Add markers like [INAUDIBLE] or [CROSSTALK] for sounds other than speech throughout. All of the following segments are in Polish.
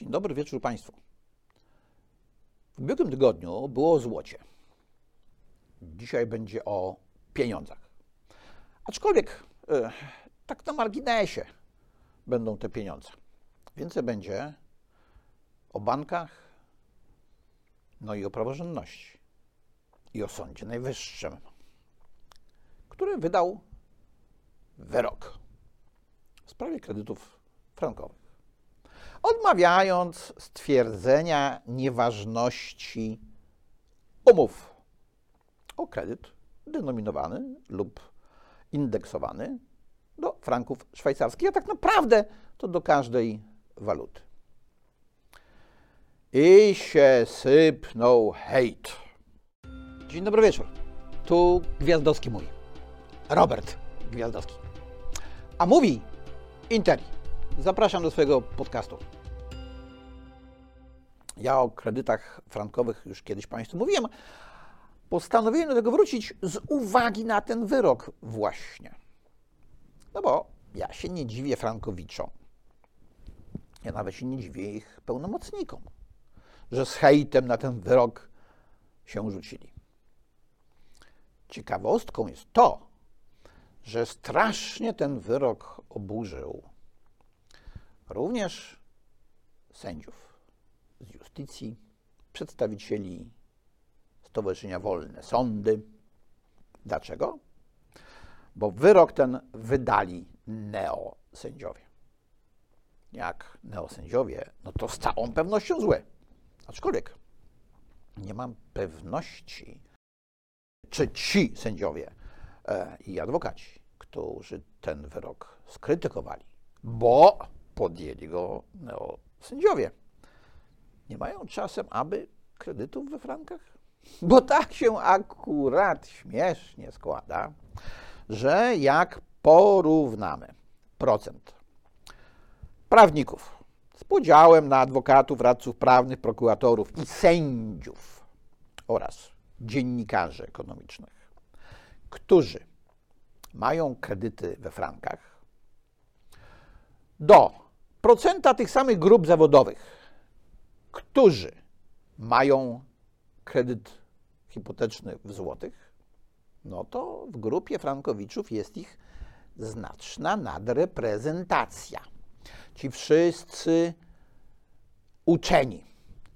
Dzień dobry wieczór Państwu. W ubiegłym tygodniu było o złocie. Dzisiaj będzie o pieniądzach. Aczkolwiek e, tak na marginesie będą te pieniądze. Więcej będzie o bankach, no i o praworządności. I o Sądzie Najwyższym, który wydał wyrok w sprawie kredytów frankowych odmawiając stwierdzenia nieważności umów o kredyt denominowany lub indeksowany do franków szwajcarskich, a tak naprawdę to do każdej waluty. I się sypnął hejt. Dzień dobry wieczór. Tu Gwiazdowski mój. Robert Gwiazdowski. A mówi Interi. Zapraszam do swojego podcastu. Ja o kredytach frankowych już kiedyś Państwu mówiłem. Postanowiłem do tego wrócić z uwagi na ten wyrok właśnie. No bo ja się nie dziwię frankowiczom. Ja nawet się nie dziwię ich pełnomocnikom, że z hejtem na ten wyrok się rzucili. Ciekawostką jest to, że strasznie ten wyrok oburzył również sędziów z justycji, przedstawicieli Stowarzyszenia Wolne Sądy. Dlaczego? Bo wyrok ten wydali neosędziowie. Jak neosędziowie, no to z całą pewnością złe. Aczkolwiek nie mam pewności, czy ci sędziowie e, i adwokaci, którzy ten wyrok skrytykowali, bo podjęli go neosędziowie. Nie mają czasem aby kredytów we frankach? Bo tak się akurat śmiesznie składa, że jak porównamy procent prawników z podziałem na adwokatów, radców prawnych, prokuratorów i sędziów oraz dziennikarzy ekonomicznych, którzy mają kredyty we frankach, do procenta tych samych grup zawodowych, którzy mają kredyt hipoteczny w złotych, no to w grupie frankowiczów jest ich znaczna nadreprezentacja. Ci wszyscy uczeni,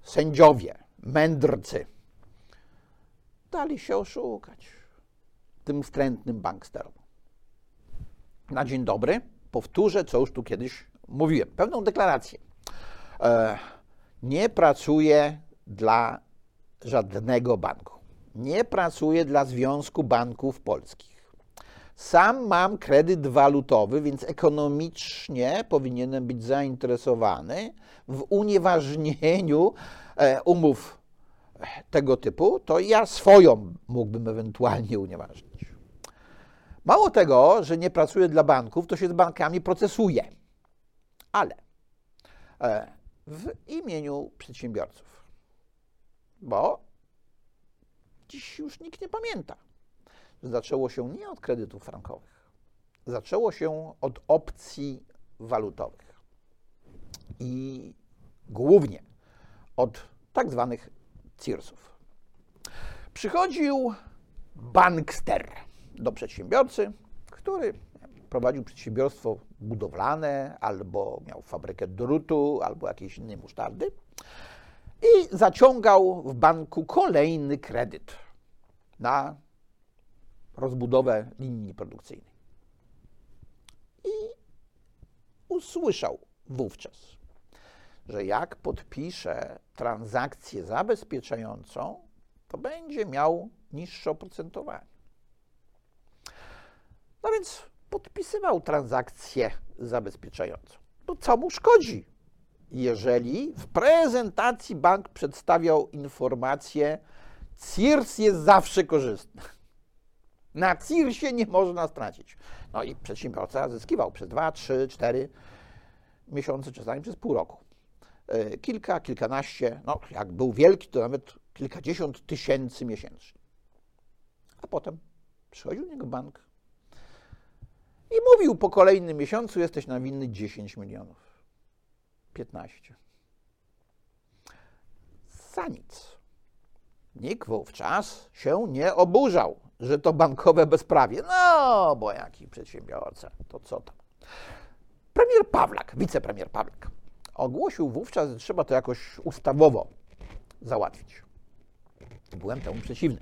sędziowie, mędrcy dali się oszukać tym wstrętnym banksterom. Na dzień dobry powtórzę, co już tu kiedyś mówiłem, pewną deklarację. E, nie pracuję dla żadnego banku. Nie pracuję dla Związku Banków Polskich. Sam mam kredyt walutowy, więc ekonomicznie powinienem być zainteresowany w unieważnieniu e, umów tego typu, to ja swoją mógłbym ewentualnie unieważnić. Mało tego, że nie pracuję dla banków, to się z bankami procesuję ale e, w imieniu przedsiębiorców, bo dziś już nikt nie pamięta, że zaczęło się nie od kredytów frankowych, zaczęło się od opcji walutowych i głównie od tak zwanych CIRS-ów. Przychodził bankster do przedsiębiorcy, który prowadził przedsiębiorstwo budowlane, albo miał fabrykę drutu, albo jakieś inne musztardy i zaciągał w banku kolejny kredyt na rozbudowę linii produkcyjnej. I usłyszał wówczas, że jak podpisze transakcję zabezpieczającą, to będzie miał niższe oprocentowanie. No więc podpisywał transakcję zabezpieczającą. No co mu szkodzi, jeżeli w prezentacji bank przedstawiał informację, CIRS jest zawsze korzystny. Na CIRSie nie można stracić. No i przedsiębiorca zyskiwał przez 2, 3, 4 miesiące, czasami przez pół roku. E, kilka, kilkanaście, no jak był wielki, to nawet kilkadziesiąt tysięcy miesięcznie. A potem przychodził do niego bank, i mówił po kolejnym miesiącu, jesteś na winny 10 milionów. 15. za nic. Nikt wówczas się nie oburzał, że to bankowe bezprawie. No, bo jaki przedsiębiorca, to co tam. Premier Pawlak, wicepremier Pawlak, ogłosił wówczas, że trzeba to jakoś ustawowo załatwić. Byłem temu przeciwny.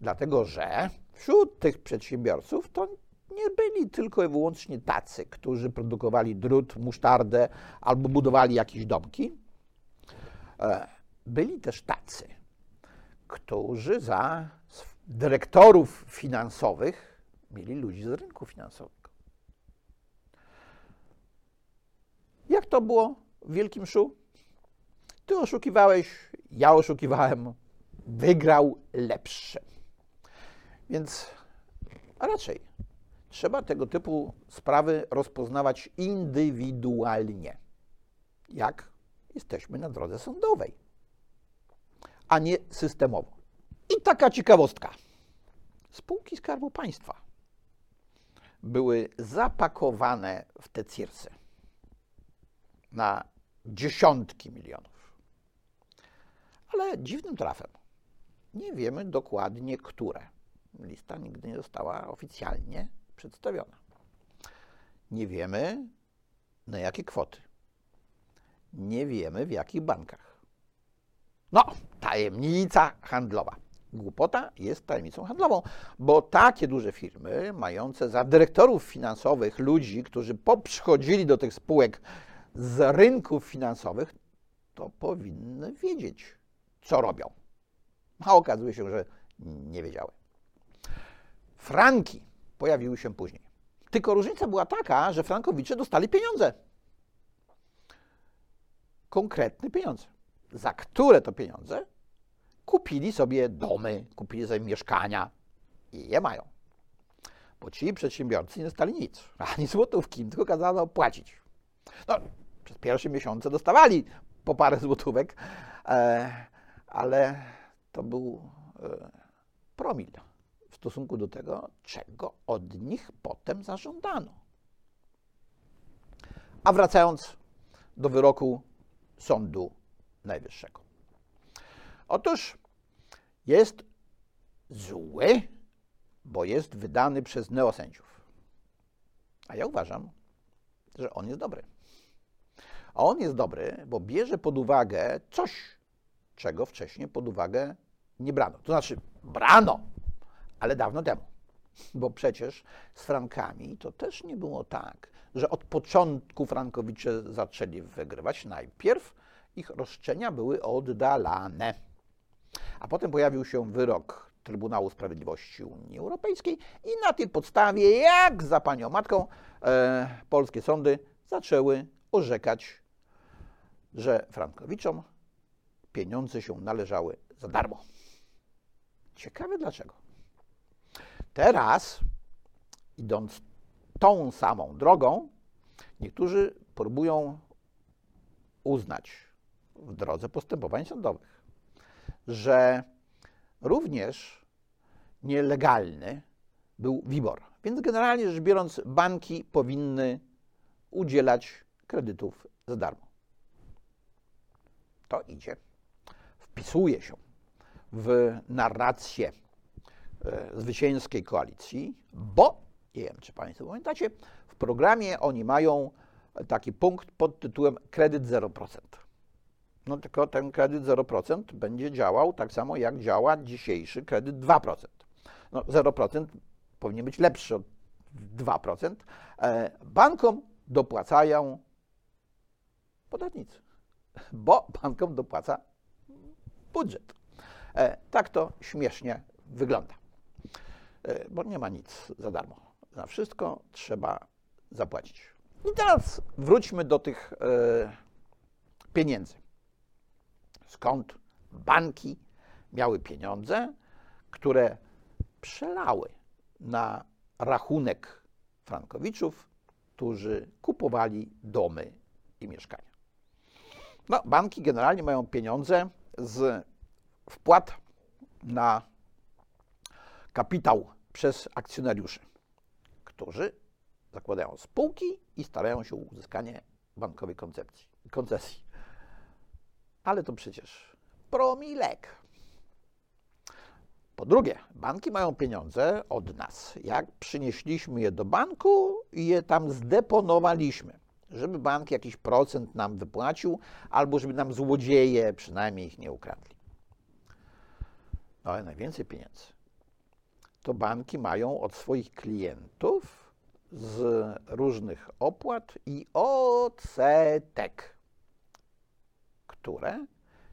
Dlatego, że wśród tych przedsiębiorców to nie byli tylko i wyłącznie tacy, którzy produkowali drut, musztardę albo budowali jakieś domki. E, byli też tacy, którzy za dyrektorów finansowych mieli ludzi z rynku finansowego. Jak to było w Wielkim Szu? Ty oszukiwałeś, ja oszukiwałem, wygrał lepszy. Więc raczej trzeba tego typu sprawy rozpoznawać indywidualnie, jak jesteśmy na drodze sądowej, a nie systemowo. I taka ciekawostka. Spółki Skarbu Państwa były zapakowane w te cirsy na dziesiątki milionów. Ale dziwnym trafem nie wiemy dokładnie, które. Lista nigdy nie została oficjalnie przedstawiona. Nie wiemy, na jakie kwoty. Nie wiemy, w jakich bankach. No, tajemnica handlowa. Głupota jest tajemnicą handlową, bo takie duże firmy, mające za dyrektorów finansowych ludzi, którzy poprzychodzili do tych spółek z rynków finansowych, to powinny wiedzieć, co robią. A okazuje się, że nie wiedziały. Franki pojawiły się później. Tylko różnica była taka, że frankowicze dostali pieniądze. Konkretne pieniądze. Za które to pieniądze kupili sobie domy, kupili sobie mieszkania i je mają. Bo ci przedsiębiorcy nie dostali nic, ani złotówki, tylko kazano płacić. No, przez pierwsze miesiące dostawali po parę złotówek, e, ale to był e, promil stosunku do tego, czego od nich potem zażądano. A wracając do wyroku Sądu Najwyższego. Otóż jest zły, bo jest wydany przez neosędziów. A ja uważam, że on jest dobry. A on jest dobry, bo bierze pod uwagę coś, czego wcześniej pod uwagę nie brano. To znaczy, brano, ale dawno temu. Bo przecież z Frankami to też nie było tak, że od początku Frankowicze zaczęli wygrywać. Najpierw ich roszczenia były oddalane. A potem pojawił się wyrok Trybunału Sprawiedliwości Unii Europejskiej i na tej podstawie, jak za panią matką, e, polskie sądy zaczęły orzekać, że Frankowiczom pieniądze się należały za darmo. Ciekawe dlaczego. Teraz, idąc tą samą drogą, niektórzy próbują uznać w drodze postępowań sądowych, że również nielegalny był WIBOR. Więc generalnie rzecz biorąc, banki powinny udzielać kredytów za darmo. To idzie, wpisuje się w narrację zwycięskiej koalicji, bo, nie wiem, czy Państwo pamiętacie, w programie oni mają taki punkt pod tytułem kredyt 0%. No tylko ten kredyt 0% będzie działał tak samo jak działa dzisiejszy kredyt 2%. No 0% powinien być lepszy od 2%. E, bankom dopłacają podatnicy, bo bankom dopłaca budżet. E, tak to śmiesznie wygląda, e, bo nie ma nic za darmo. Na wszystko trzeba zapłacić. I teraz wróćmy do tych pieniędzy skąd banki miały pieniądze, które przelały na rachunek frankowiczów, którzy kupowali domy i mieszkania. No, banki generalnie mają pieniądze z wpłat na kapitał przez akcjonariuszy, którzy zakładają spółki i starają się o uzyskanie bankowej koncepcji, koncesji. Ale to przecież promilek. Po drugie, banki mają pieniądze od nas. Jak przynieśliśmy je do banku i je tam zdeponowaliśmy, żeby bank jakiś procent nam wypłacił, albo żeby nam złodzieje przynajmniej ich nie ukradli. No ale najwięcej pieniędzy to banki mają od swoich klientów z różnych opłat i odsetek, które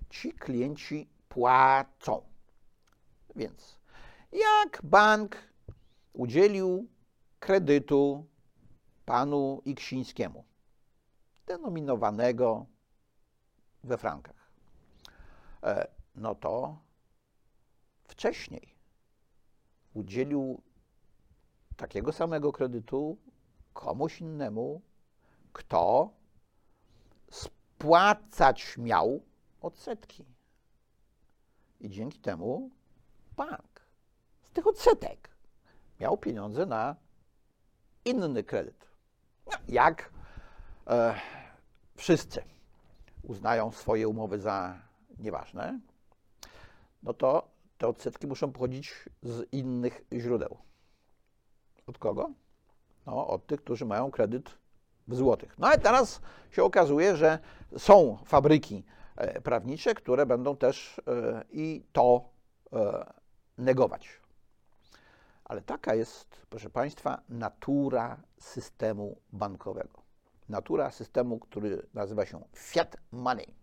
ci klienci płacą. Więc jak bank udzielił kredytu panu Iksińskiemu, denominowanego we frankach, e, no to wcześniej udzielił takiego samego kredytu komuś innemu, kto spłacać miał odsetki. I dzięki temu bank z tych odsetek miał pieniądze na inny kredyt. No, jak e, wszyscy uznają swoje umowy za nieważne, no to te odsetki muszą pochodzić z innych źródeł. Od kogo? No, od tych, którzy mają kredyt w złotych. No ale teraz się okazuje, że są fabryki e, prawnicze, które będą też e, i to e, negować. Ale taka jest, proszę Państwa, natura systemu bankowego. Natura systemu, który nazywa się fiat money.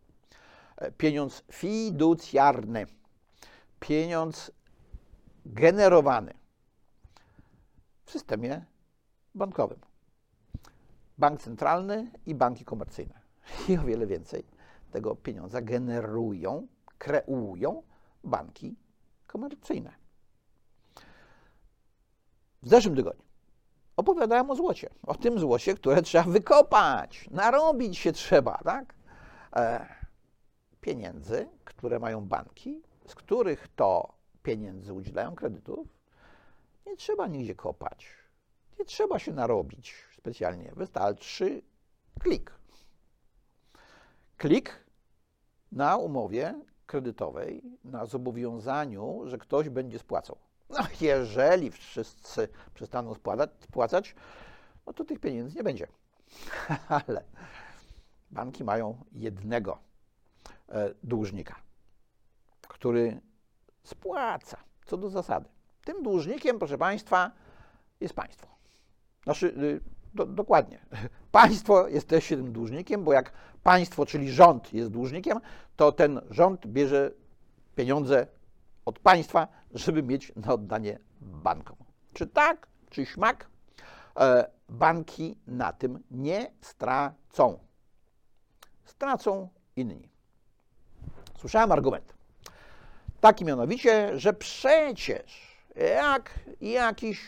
Pieniądz fiducjarny pieniądz generowany w systemie bankowym. Bank centralny i banki komercyjne. I o wiele więcej tego pieniądza generują, kreują banki komercyjne. W zeszłym tygodniu opowiadałem o złocie. O tym złocie, które trzeba wykopać, narobić się trzeba, tak? E, pieniędzy, które mają banki, z których to pieniędzy udzielają kredytów, nie trzeba nigdzie kopać. Nie trzeba się narobić specjalnie. Wystarczy klik. Klik na umowie kredytowej, na zobowiązaniu, że ktoś będzie spłacał. No, [LAUGHS] jeżeli wszyscy przestaną spłacać, spłacać no to tych pieniędzy nie będzie. [LAUGHS] Ale banki mają jednego e, dłużnika który spłaca, co do zasady. Tym dłużnikiem, proszę Państwa, jest państwo. Znaczy, y, do, dokładnie. [LAUGHS] Państwo jest też tym dłużnikiem, bo jak państwo, czyli rząd jest dłużnikiem, to ten rząd bierze pieniądze od państwa, żeby mieć na oddanie bankom. Czy tak, czy śmak, e, banki na tym nie stracą. Stracą inni. Słyszałem argument. Taki mianowicie, że przecież jak jakiś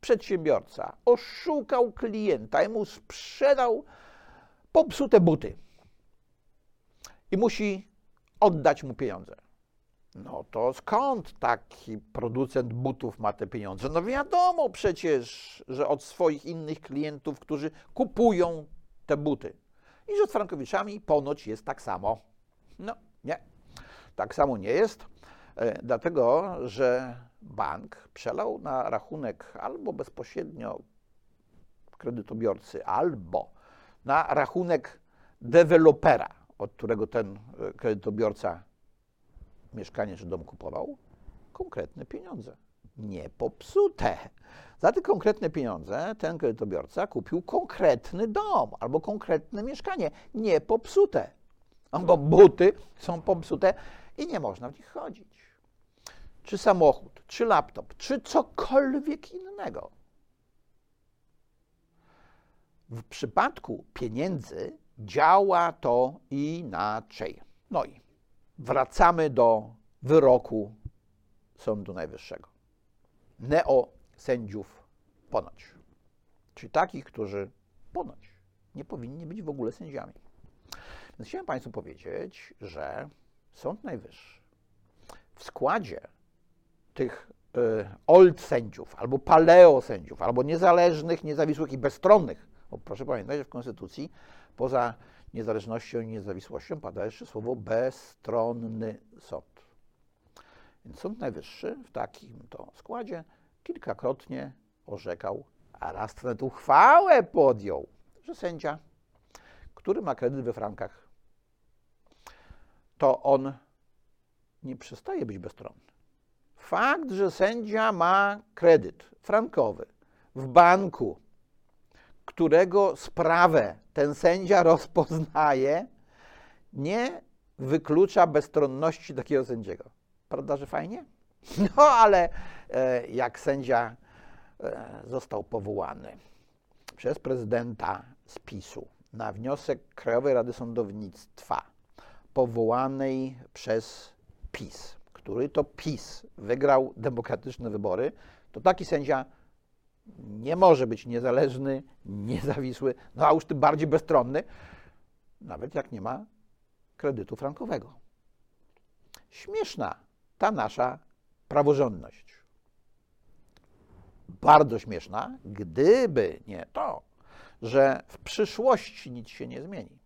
przedsiębiorca oszukał klienta i mu sprzedał popsute buty i musi oddać mu pieniądze. No to skąd taki producent butów ma te pieniądze? No wiadomo przecież, że od swoich innych klientów, którzy kupują te buty. I że z Frankowiczami ponoć jest tak samo. No, nie. Tak samo nie jest. E, dlatego, że bank przelał na rachunek albo bezpośrednio kredytobiorcy, albo na rachunek dewelopera, od którego ten e, kredytobiorca mieszkanie czy dom kupował, konkretne pieniądze, nie popsute. Za te konkretne pieniądze ten kredytobiorca kupił konkretny dom albo konkretne mieszkanie, nie popsute. Bo buty są popsute i nie można w nich chodzić czy samochód, czy laptop, czy cokolwiek innego. W przypadku pieniędzy działa to inaczej. No i wracamy do wyroku Sądu Najwyższego. Neosędziów ponoć. Czyli takich, którzy ponoć nie powinni być w ogóle sędziami. Więc chciałem Państwu powiedzieć, że Sąd Najwyższy w składzie tych y, old sędziów, albo paleo sędziów, albo niezależnych, niezawisłych i bezstronnych. Bo proszę pamiętać, że w Konstytucji poza niezależnością i niezawisłością pada jeszcze słowo bezstronny sąd. Więc Sąd Najwyższy w takim to składzie kilkakrotnie orzekał, a raz nawet uchwałę podjął, że sędzia, który ma kredyt we frankach, to on nie przestaje być bezstronny. Fakt, że sędzia ma kredyt frankowy w banku, którego sprawę ten sędzia [LAUGHS] rozpoznaje, nie wyklucza bezstronności takiego sędziego. Prawda, że fajnie? [LAUGHS] No ale e, jak sędzia e, został powołany przez prezydenta z PiSu na wniosek Krajowej Rady Sądownictwa, powołanej przez PiS, który to PiS wygrał demokratyczne wybory, to taki sędzia nie może być niezależny, niezawisły, no a już tym bardziej bezstronny, nawet jak nie ma kredytu frankowego. Śmieszna ta nasza praworządność. Bardzo śmieszna, gdyby nie to, że w przyszłości nic się nie zmieni.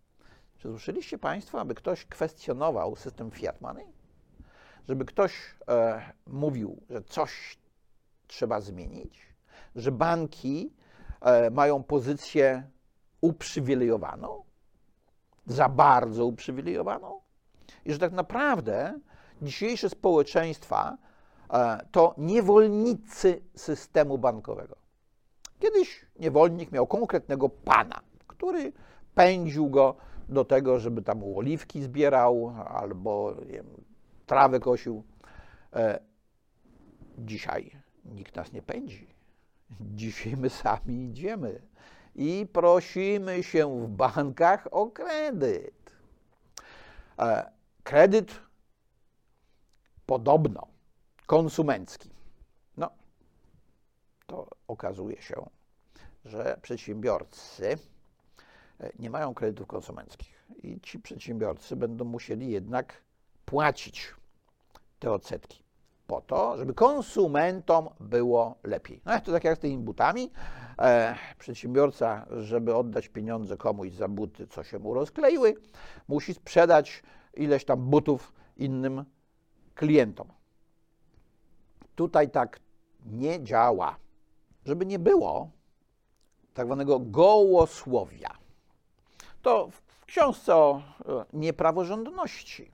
Czy słyszeliście Państwo, aby ktoś kwestionował system fiat money? Żeby ktoś e, mówił, że coś trzeba zmienić? Że banki e, mają pozycję uprzywilejowaną? Za bardzo uprzywilejowaną? I że tak naprawdę dzisiejsze społeczeństwa e, to niewolnicy systemu bankowego. Kiedyś niewolnik miał konkretnego pana, który pędził go do tego, żeby tam oliwki zbierał albo wiem, trawę kosił. E, dzisiaj nikt nas nie pędzi. Dzisiaj my sami idziemy i prosimy się w bankach o kredyt. E, kredyt podobno konsumencki. No, to okazuje się, że przedsiębiorcy e, nie mają kredytów konsumenckich i ci przedsiębiorcy będą musieli jednak płacić te odsetki po to, żeby konsumentom było lepiej. No to tak jak z tymi butami. E, przedsiębiorca, żeby oddać pieniądze komuś za buty, co się mu rozkleiły, musi sprzedać ileś tam butów innym klientom. Tutaj tak nie działa. Żeby nie było tak zwanego gołosłowia. To w książce o e, niepraworządności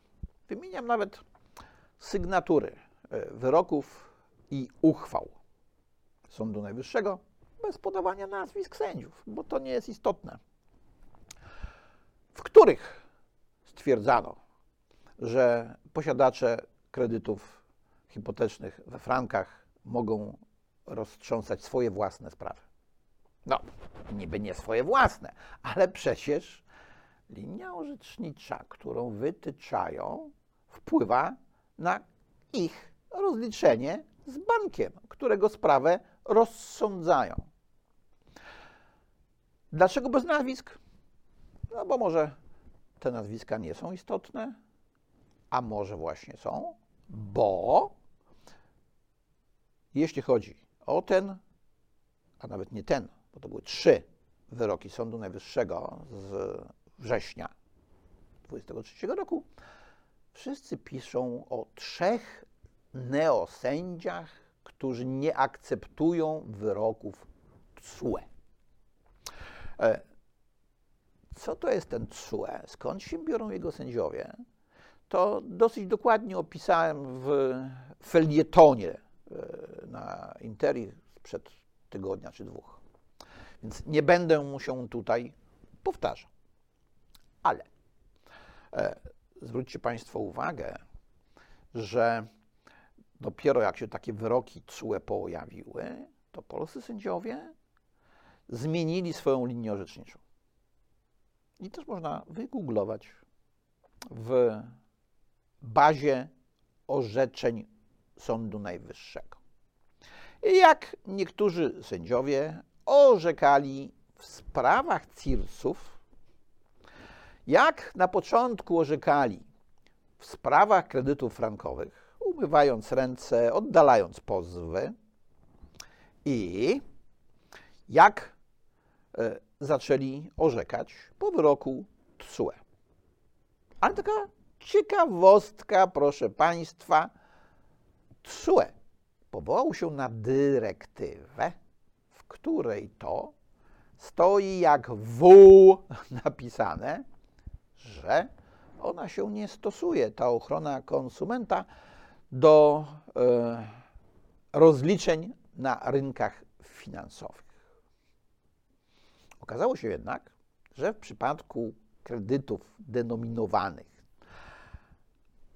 wymieniam nawet sygnatury e, wyroków i uchwał Sądu Najwyższego bez podawania nazwisk sędziów, bo to nie jest istotne, w których stwierdzano, że posiadacze kredytów hipotecznych we frankach mogą roztrząsać swoje własne sprawy. No, niby nie swoje własne, ale przecież linia orzecznicza, którą wytyczają, wpływa na ich rozliczenie z bankiem, którego sprawę rozsądzają. Dlaczego bez nazwisk? No bo może te nazwiska nie są istotne, a może właśnie są, bo jeśli chodzi o ten, a nawet nie ten, bo to były trzy wyroki Sądu Najwyższego z września 23 roku, wszyscy piszą o trzech neosędziach, którzy nie akceptują wyroków TSUE. E, co to jest ten TSUE? Skąd się biorą jego sędziowie? to dosyć dokładnie opisałem w felietonie e, na Interi sprzed tygodnia czy dwóch. Więc nie będę mu się tutaj powtarzał. Ale e, zwróćcie Państwo uwagę, że dopiero jak się takie wyroki CUE pojawiły, to polscy sędziowie zmienili swoją linię orzeczniczą. I też można wygooglować w bazie orzeczeń Sądu Najwyższego. I jak niektórzy sędziowie orzekali w sprawach CIRS-ów, jak na początku orzekali w sprawach kredytów frankowych, umywając ręce, oddalając pozwy, i jak e, zaczęli orzekać po wyroku TSUE. Ale taka ciekawostka, proszę Państwa, TSUE powołał się na dyrektywę, w której to stoi jak wół [LAUGHS] napisane, że ona się nie stosuje, ta ochrona konsumenta, do e, rozliczeń na rynkach finansowych. Okazało się jednak, że w przypadku kredytów denominowanych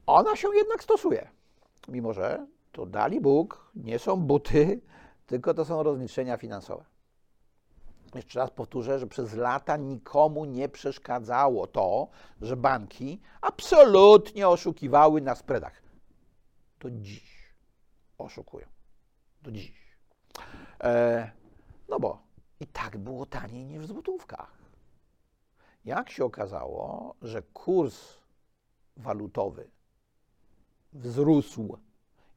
ona się jednak stosuje, mimo że to dali Bóg, nie są buty, tylko to są rozliczenia finansowe. Jeszcze raz powtórzę, że przez lata nikomu nie przeszkadzało to, że banki absolutnie oszukiwały na spredach. To dziś oszukują. Do dziś. E, no bo i tak było taniej niż w złotówkach. Jak się okazało, że kurs walutowy wzrósł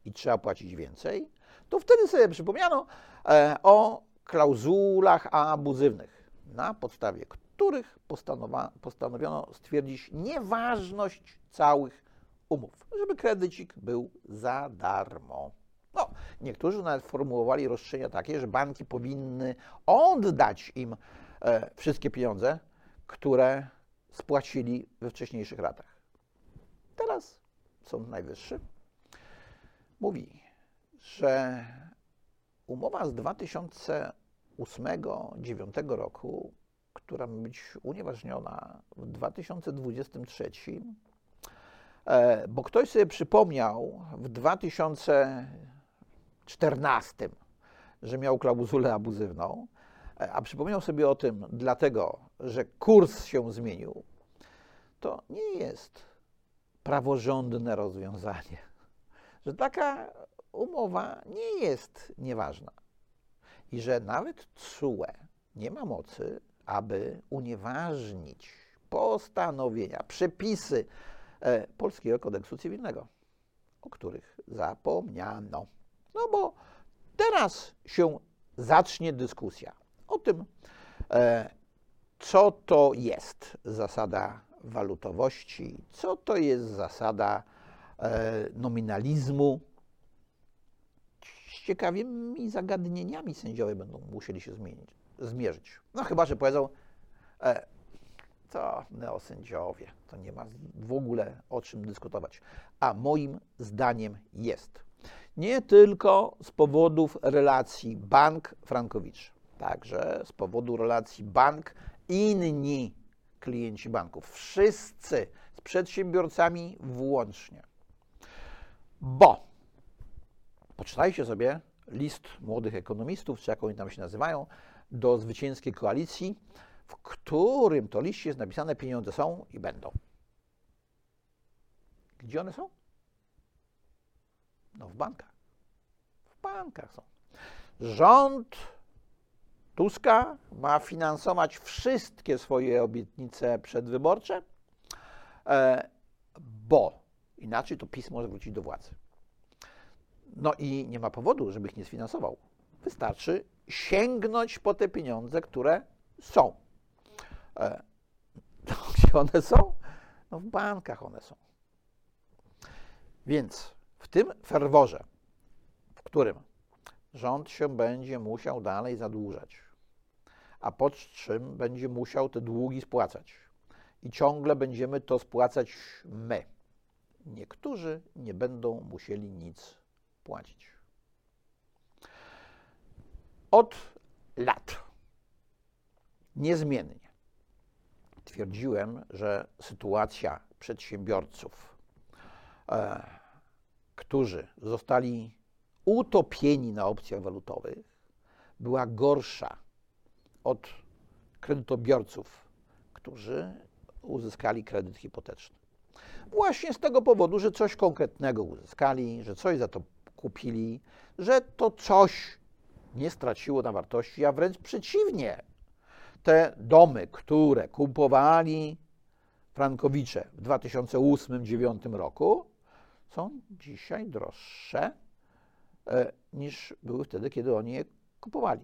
i trzeba płacić więcej, to wtedy sobie przypomniano e, o klauzulach abuzywnych, na podstawie których postanowiono stwierdzić nieważność całych umów, żeby kredycik był za darmo. No, niektórzy nawet formułowali roszczenia takie, że banki powinny oddać im e, wszystkie pieniądze, które spłacili we wcześniejszych latach. Teraz Sąd Najwyższy mówi, że umowa z 2008-2009 roku, która ma być unieważniona w 2023, e, bo ktoś sobie przypomniał w 2014, że miał klauzulę abuzywną, e, a przypomniał sobie o tym dlatego, że kurs się zmienił, to nie jest praworządne rozwiązanie. Że taka umowa nie jest nieważna i że nawet TSUE nie ma mocy, aby unieważnić postanowienia, przepisy e, Polskiego Kodeksu Cywilnego, o których zapomniano. No bo teraz się zacznie dyskusja o tym, e, co to jest zasada walutowości, co to jest zasada e, nominalizmu. Ciekawymi zagadnieniami sędziowie będą musieli się zmienić, zmierzyć. No chyba, że powiedzą, e, to neosędziowie, to nie ma w ogóle o czym dyskutować. A moim zdaniem jest. Nie tylko z powodów relacji bank-Frankowicz, także z powodu relacji bank inni klienci banków. Wszyscy z przedsiębiorcami włącznie. Bo poczytajcie sobie list młodych ekonomistów, czy jak oni tam się nazywają, do zwycięskiej koalicji, w którym to liście jest napisane pieniądze są i będą. Gdzie one są? No w bankach. W bankach są. Rząd Tuska ma finansować wszystkie swoje obietnice przedwyborcze, e, bo inaczej to PiS może wrócić do władzy. No i nie ma powodu, żeby ich nie sfinansował. Wystarczy sięgnąć po te pieniądze, które są. E, [LAUGHS] gdzie one są? No w bankach one są. Więc w tym ferworze, w którym rząd się będzie musiał dalej zadłużać, a pod czym będzie musiał te długi spłacać. I ciągle będziemy to spłacać my. Niektórzy nie będą musieli nic płacić. Od lat niezmiennie twierdziłem, że sytuacja przedsiębiorców, e, którzy zostali utopieni na opcjach walutowych, była gorsza od kredytobiorców, którzy uzyskali kredyt hipoteczny. Właśnie z tego powodu, że coś konkretnego uzyskali, że coś za to kupili, że to coś nie straciło na wartości, a wręcz przeciwnie. Te domy, które kupowali Frankowicze w 2008-2009 roku, są dzisiaj droższe e, niż były wtedy, kiedy oni je kupowali.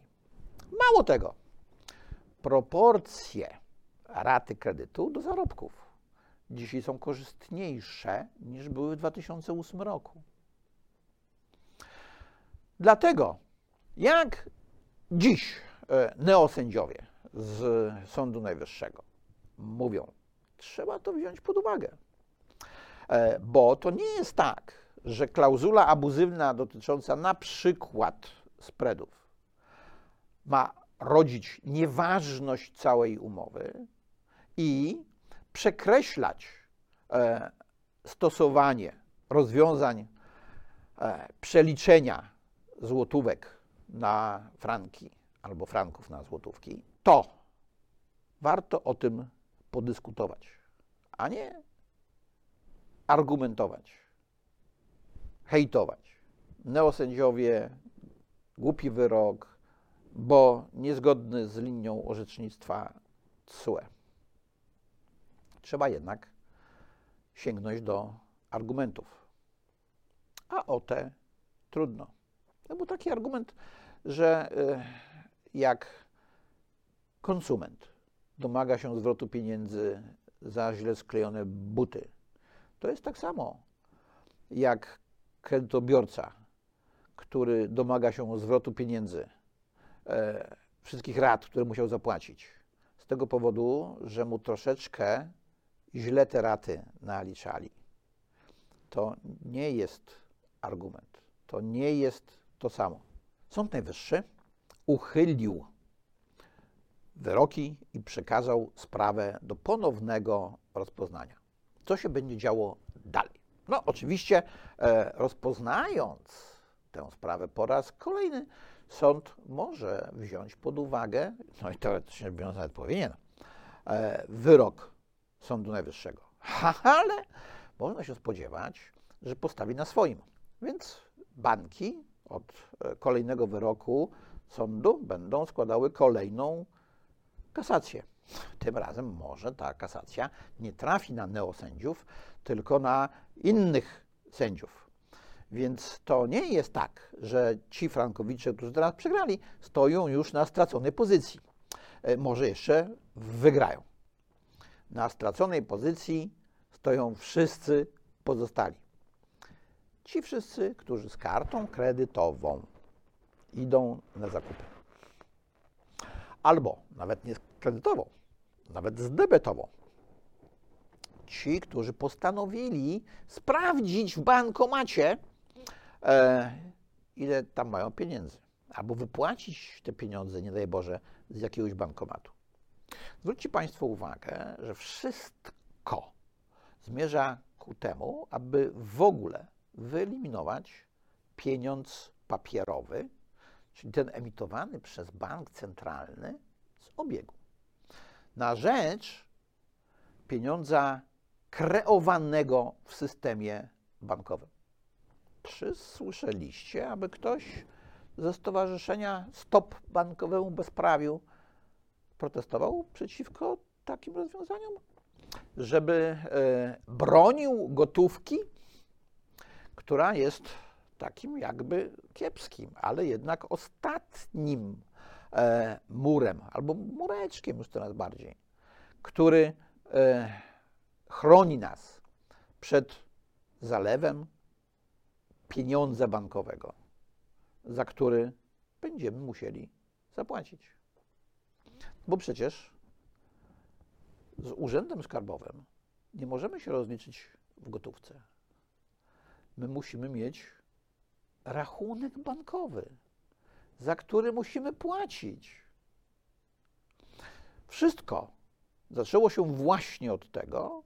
Mało tego, proporcje raty kredytu do zarobków. Dzisiaj są korzystniejsze niż były w 2008 roku. Dlatego, jak dziś e, neosędziowie z Sądu Najwyższego mówią, trzeba to wziąć pod uwagę. E, bo to nie jest tak, że klauzula abuzywna dotycząca na przykład spreadów ma rodzić nieważność całej umowy i przekreślać e, stosowanie rozwiązań e, przeliczenia złotówek na franki albo franków na złotówki, to warto o tym podyskutować, a nie argumentować, hejtować. Neosędziowie, głupi wyrok, bo niezgodny z linią orzecznictwa TSUE. Trzeba jednak sięgnąć do argumentów. A o te trudno. To był taki argument, że y, jak konsument domaga się zwrotu pieniędzy za źle sklejone buty, to jest tak samo jak kredytobiorca, który domaga się zwrotu pieniędzy, e, wszystkich rat, które musiał zapłacić, z tego powodu, że mu troszeczkę źle te raty naliczali. To nie jest argument. To nie jest to samo. Sąd Najwyższy uchylił wyroki i przekazał sprawę do ponownego rozpoznania. Co się będzie działo dalej? No, oczywiście, e, rozpoznając tę sprawę po raz kolejny, sąd może wziąć pod uwagę, no i teoretycznie biorąc nawet powinien, e, wyrok Sądu Najwyższego. Ale można się spodziewać, że postawi na swoim. Więc banki od e, kolejnego wyroku sądu będą składały kolejną kasację. Tym razem może ta kasacja nie trafi na neosędziów, tylko na innych sędziów. Więc to nie jest tak, że ci frankowicze, którzy teraz przegrali, stoją już na straconej pozycji. E, może jeszcze wygrają. Na straconej pozycji stoją wszyscy pozostali. Ci wszyscy, którzy z kartą kredytową idą na zakupy. Albo nawet nie kredytową, nawet z debetową. Ci, którzy postanowili sprawdzić w bankomacie, e, ile tam mają pieniędzy, albo wypłacić te pieniądze, nie daj Boże, z jakiegoś bankomatu. Zwróćcie Państwo uwagę, że wszystko zmierza ku temu, aby w ogóle wyeliminować pieniądz papierowy, czyli ten emitowany przez bank centralny z obiegu, na rzecz pieniądza kreowanego w systemie bankowym. Czy słyszeliście, aby ktoś ze Stowarzyszenia Stop Bankowemu Bezprawiu protestował przeciwko takim rozwiązaniom? Żeby e, bronił gotówki, która jest takim jakby kiepskim, ale jednak ostatnim e, murem, albo mureczkiem już coraz bardziej, który e, chroni nas przed zalewem pieniądza bankowego, za który będziemy musieli zapłacić. Bo przecież z urzędem skarbowym nie możemy się rozliczyć w gotówce. My musimy mieć rachunek bankowy, za który musimy płacić. Wszystko zaczęło się właśnie od tego,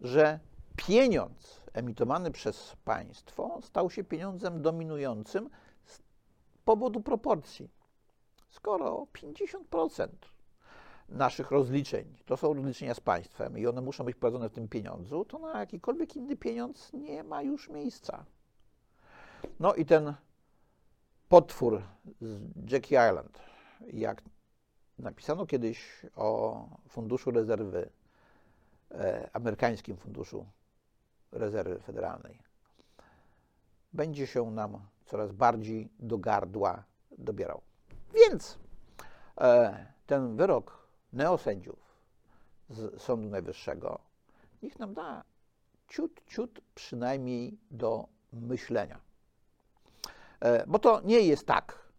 że pieniądz emitowany przez państwo stał się pieniądzem dominującym z powodu proporcji. Skoro 50% naszych rozliczeń to są rozliczenia z państwem i one muszą być prowadzone w tym pieniądzu, to na jakikolwiek inny pieniądz nie ma już miejsca. No i ten potwór z Jackie Island, jak napisano kiedyś o Funduszu Rezerwy, e, amerykańskim Funduszu Rezerwy Federalnej, będzie się nam coraz bardziej do gardła dobierał. Więc e, ten wyrok neosędziów z Sądu Najwyższego, niech nam da ciut, ciut przynajmniej do myślenia. E, Bo to nie jest tak,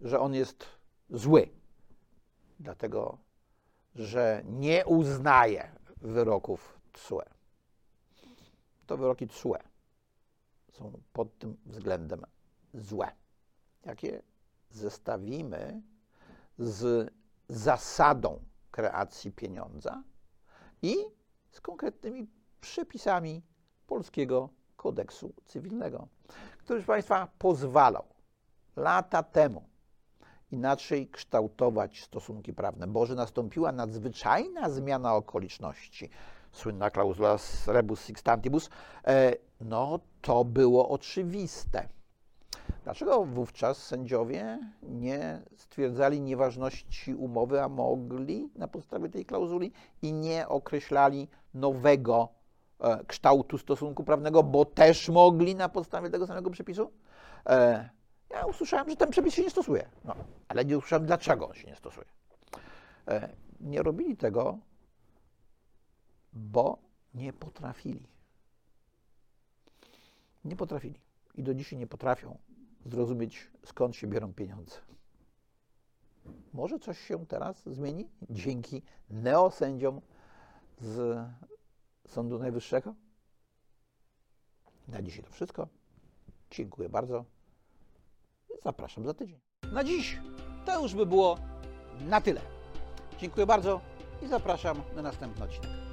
że on jest zły, dlatego że nie uznaje wyroków TSUE. To wyroki TSUE są pod tym względem złe. Jak je zestawimy z zasadą kreacji pieniądza i z konkretnymi przepisami polskiego kodeksu cywilnego, który, proszę Państwa, pozwalał lata temu inaczej kształtować stosunki prawne, bo że nastąpiła nadzwyczajna zmiana okoliczności, słynna klauzula rebus sixtantibus, e, no to było oczywiste. Dlaczego wówczas sędziowie nie stwierdzali nieważności umowy, a mogli na podstawie tej klauzuli i nie określali nowego e, kształtu stosunku prawnego, bo też mogli na podstawie tego samego przepisu? E, ja usłyszałem, że ten przepis się nie stosuje, no, ale nie usłyszałem, dlaczego on się nie stosuje. E, nie robili tego, bo nie potrafili. Nie potrafili i do dzisiaj nie potrafią zrozumieć, skąd się biorą pieniądze. Może coś się teraz zmieni dzięki neosędziom z Sądu Najwyższego? Na dzisiaj to wszystko. Dziękuję bardzo. Zapraszam za tydzień. Na dziś to już by było na tyle. Dziękuję bardzo i zapraszam na następny odcinek.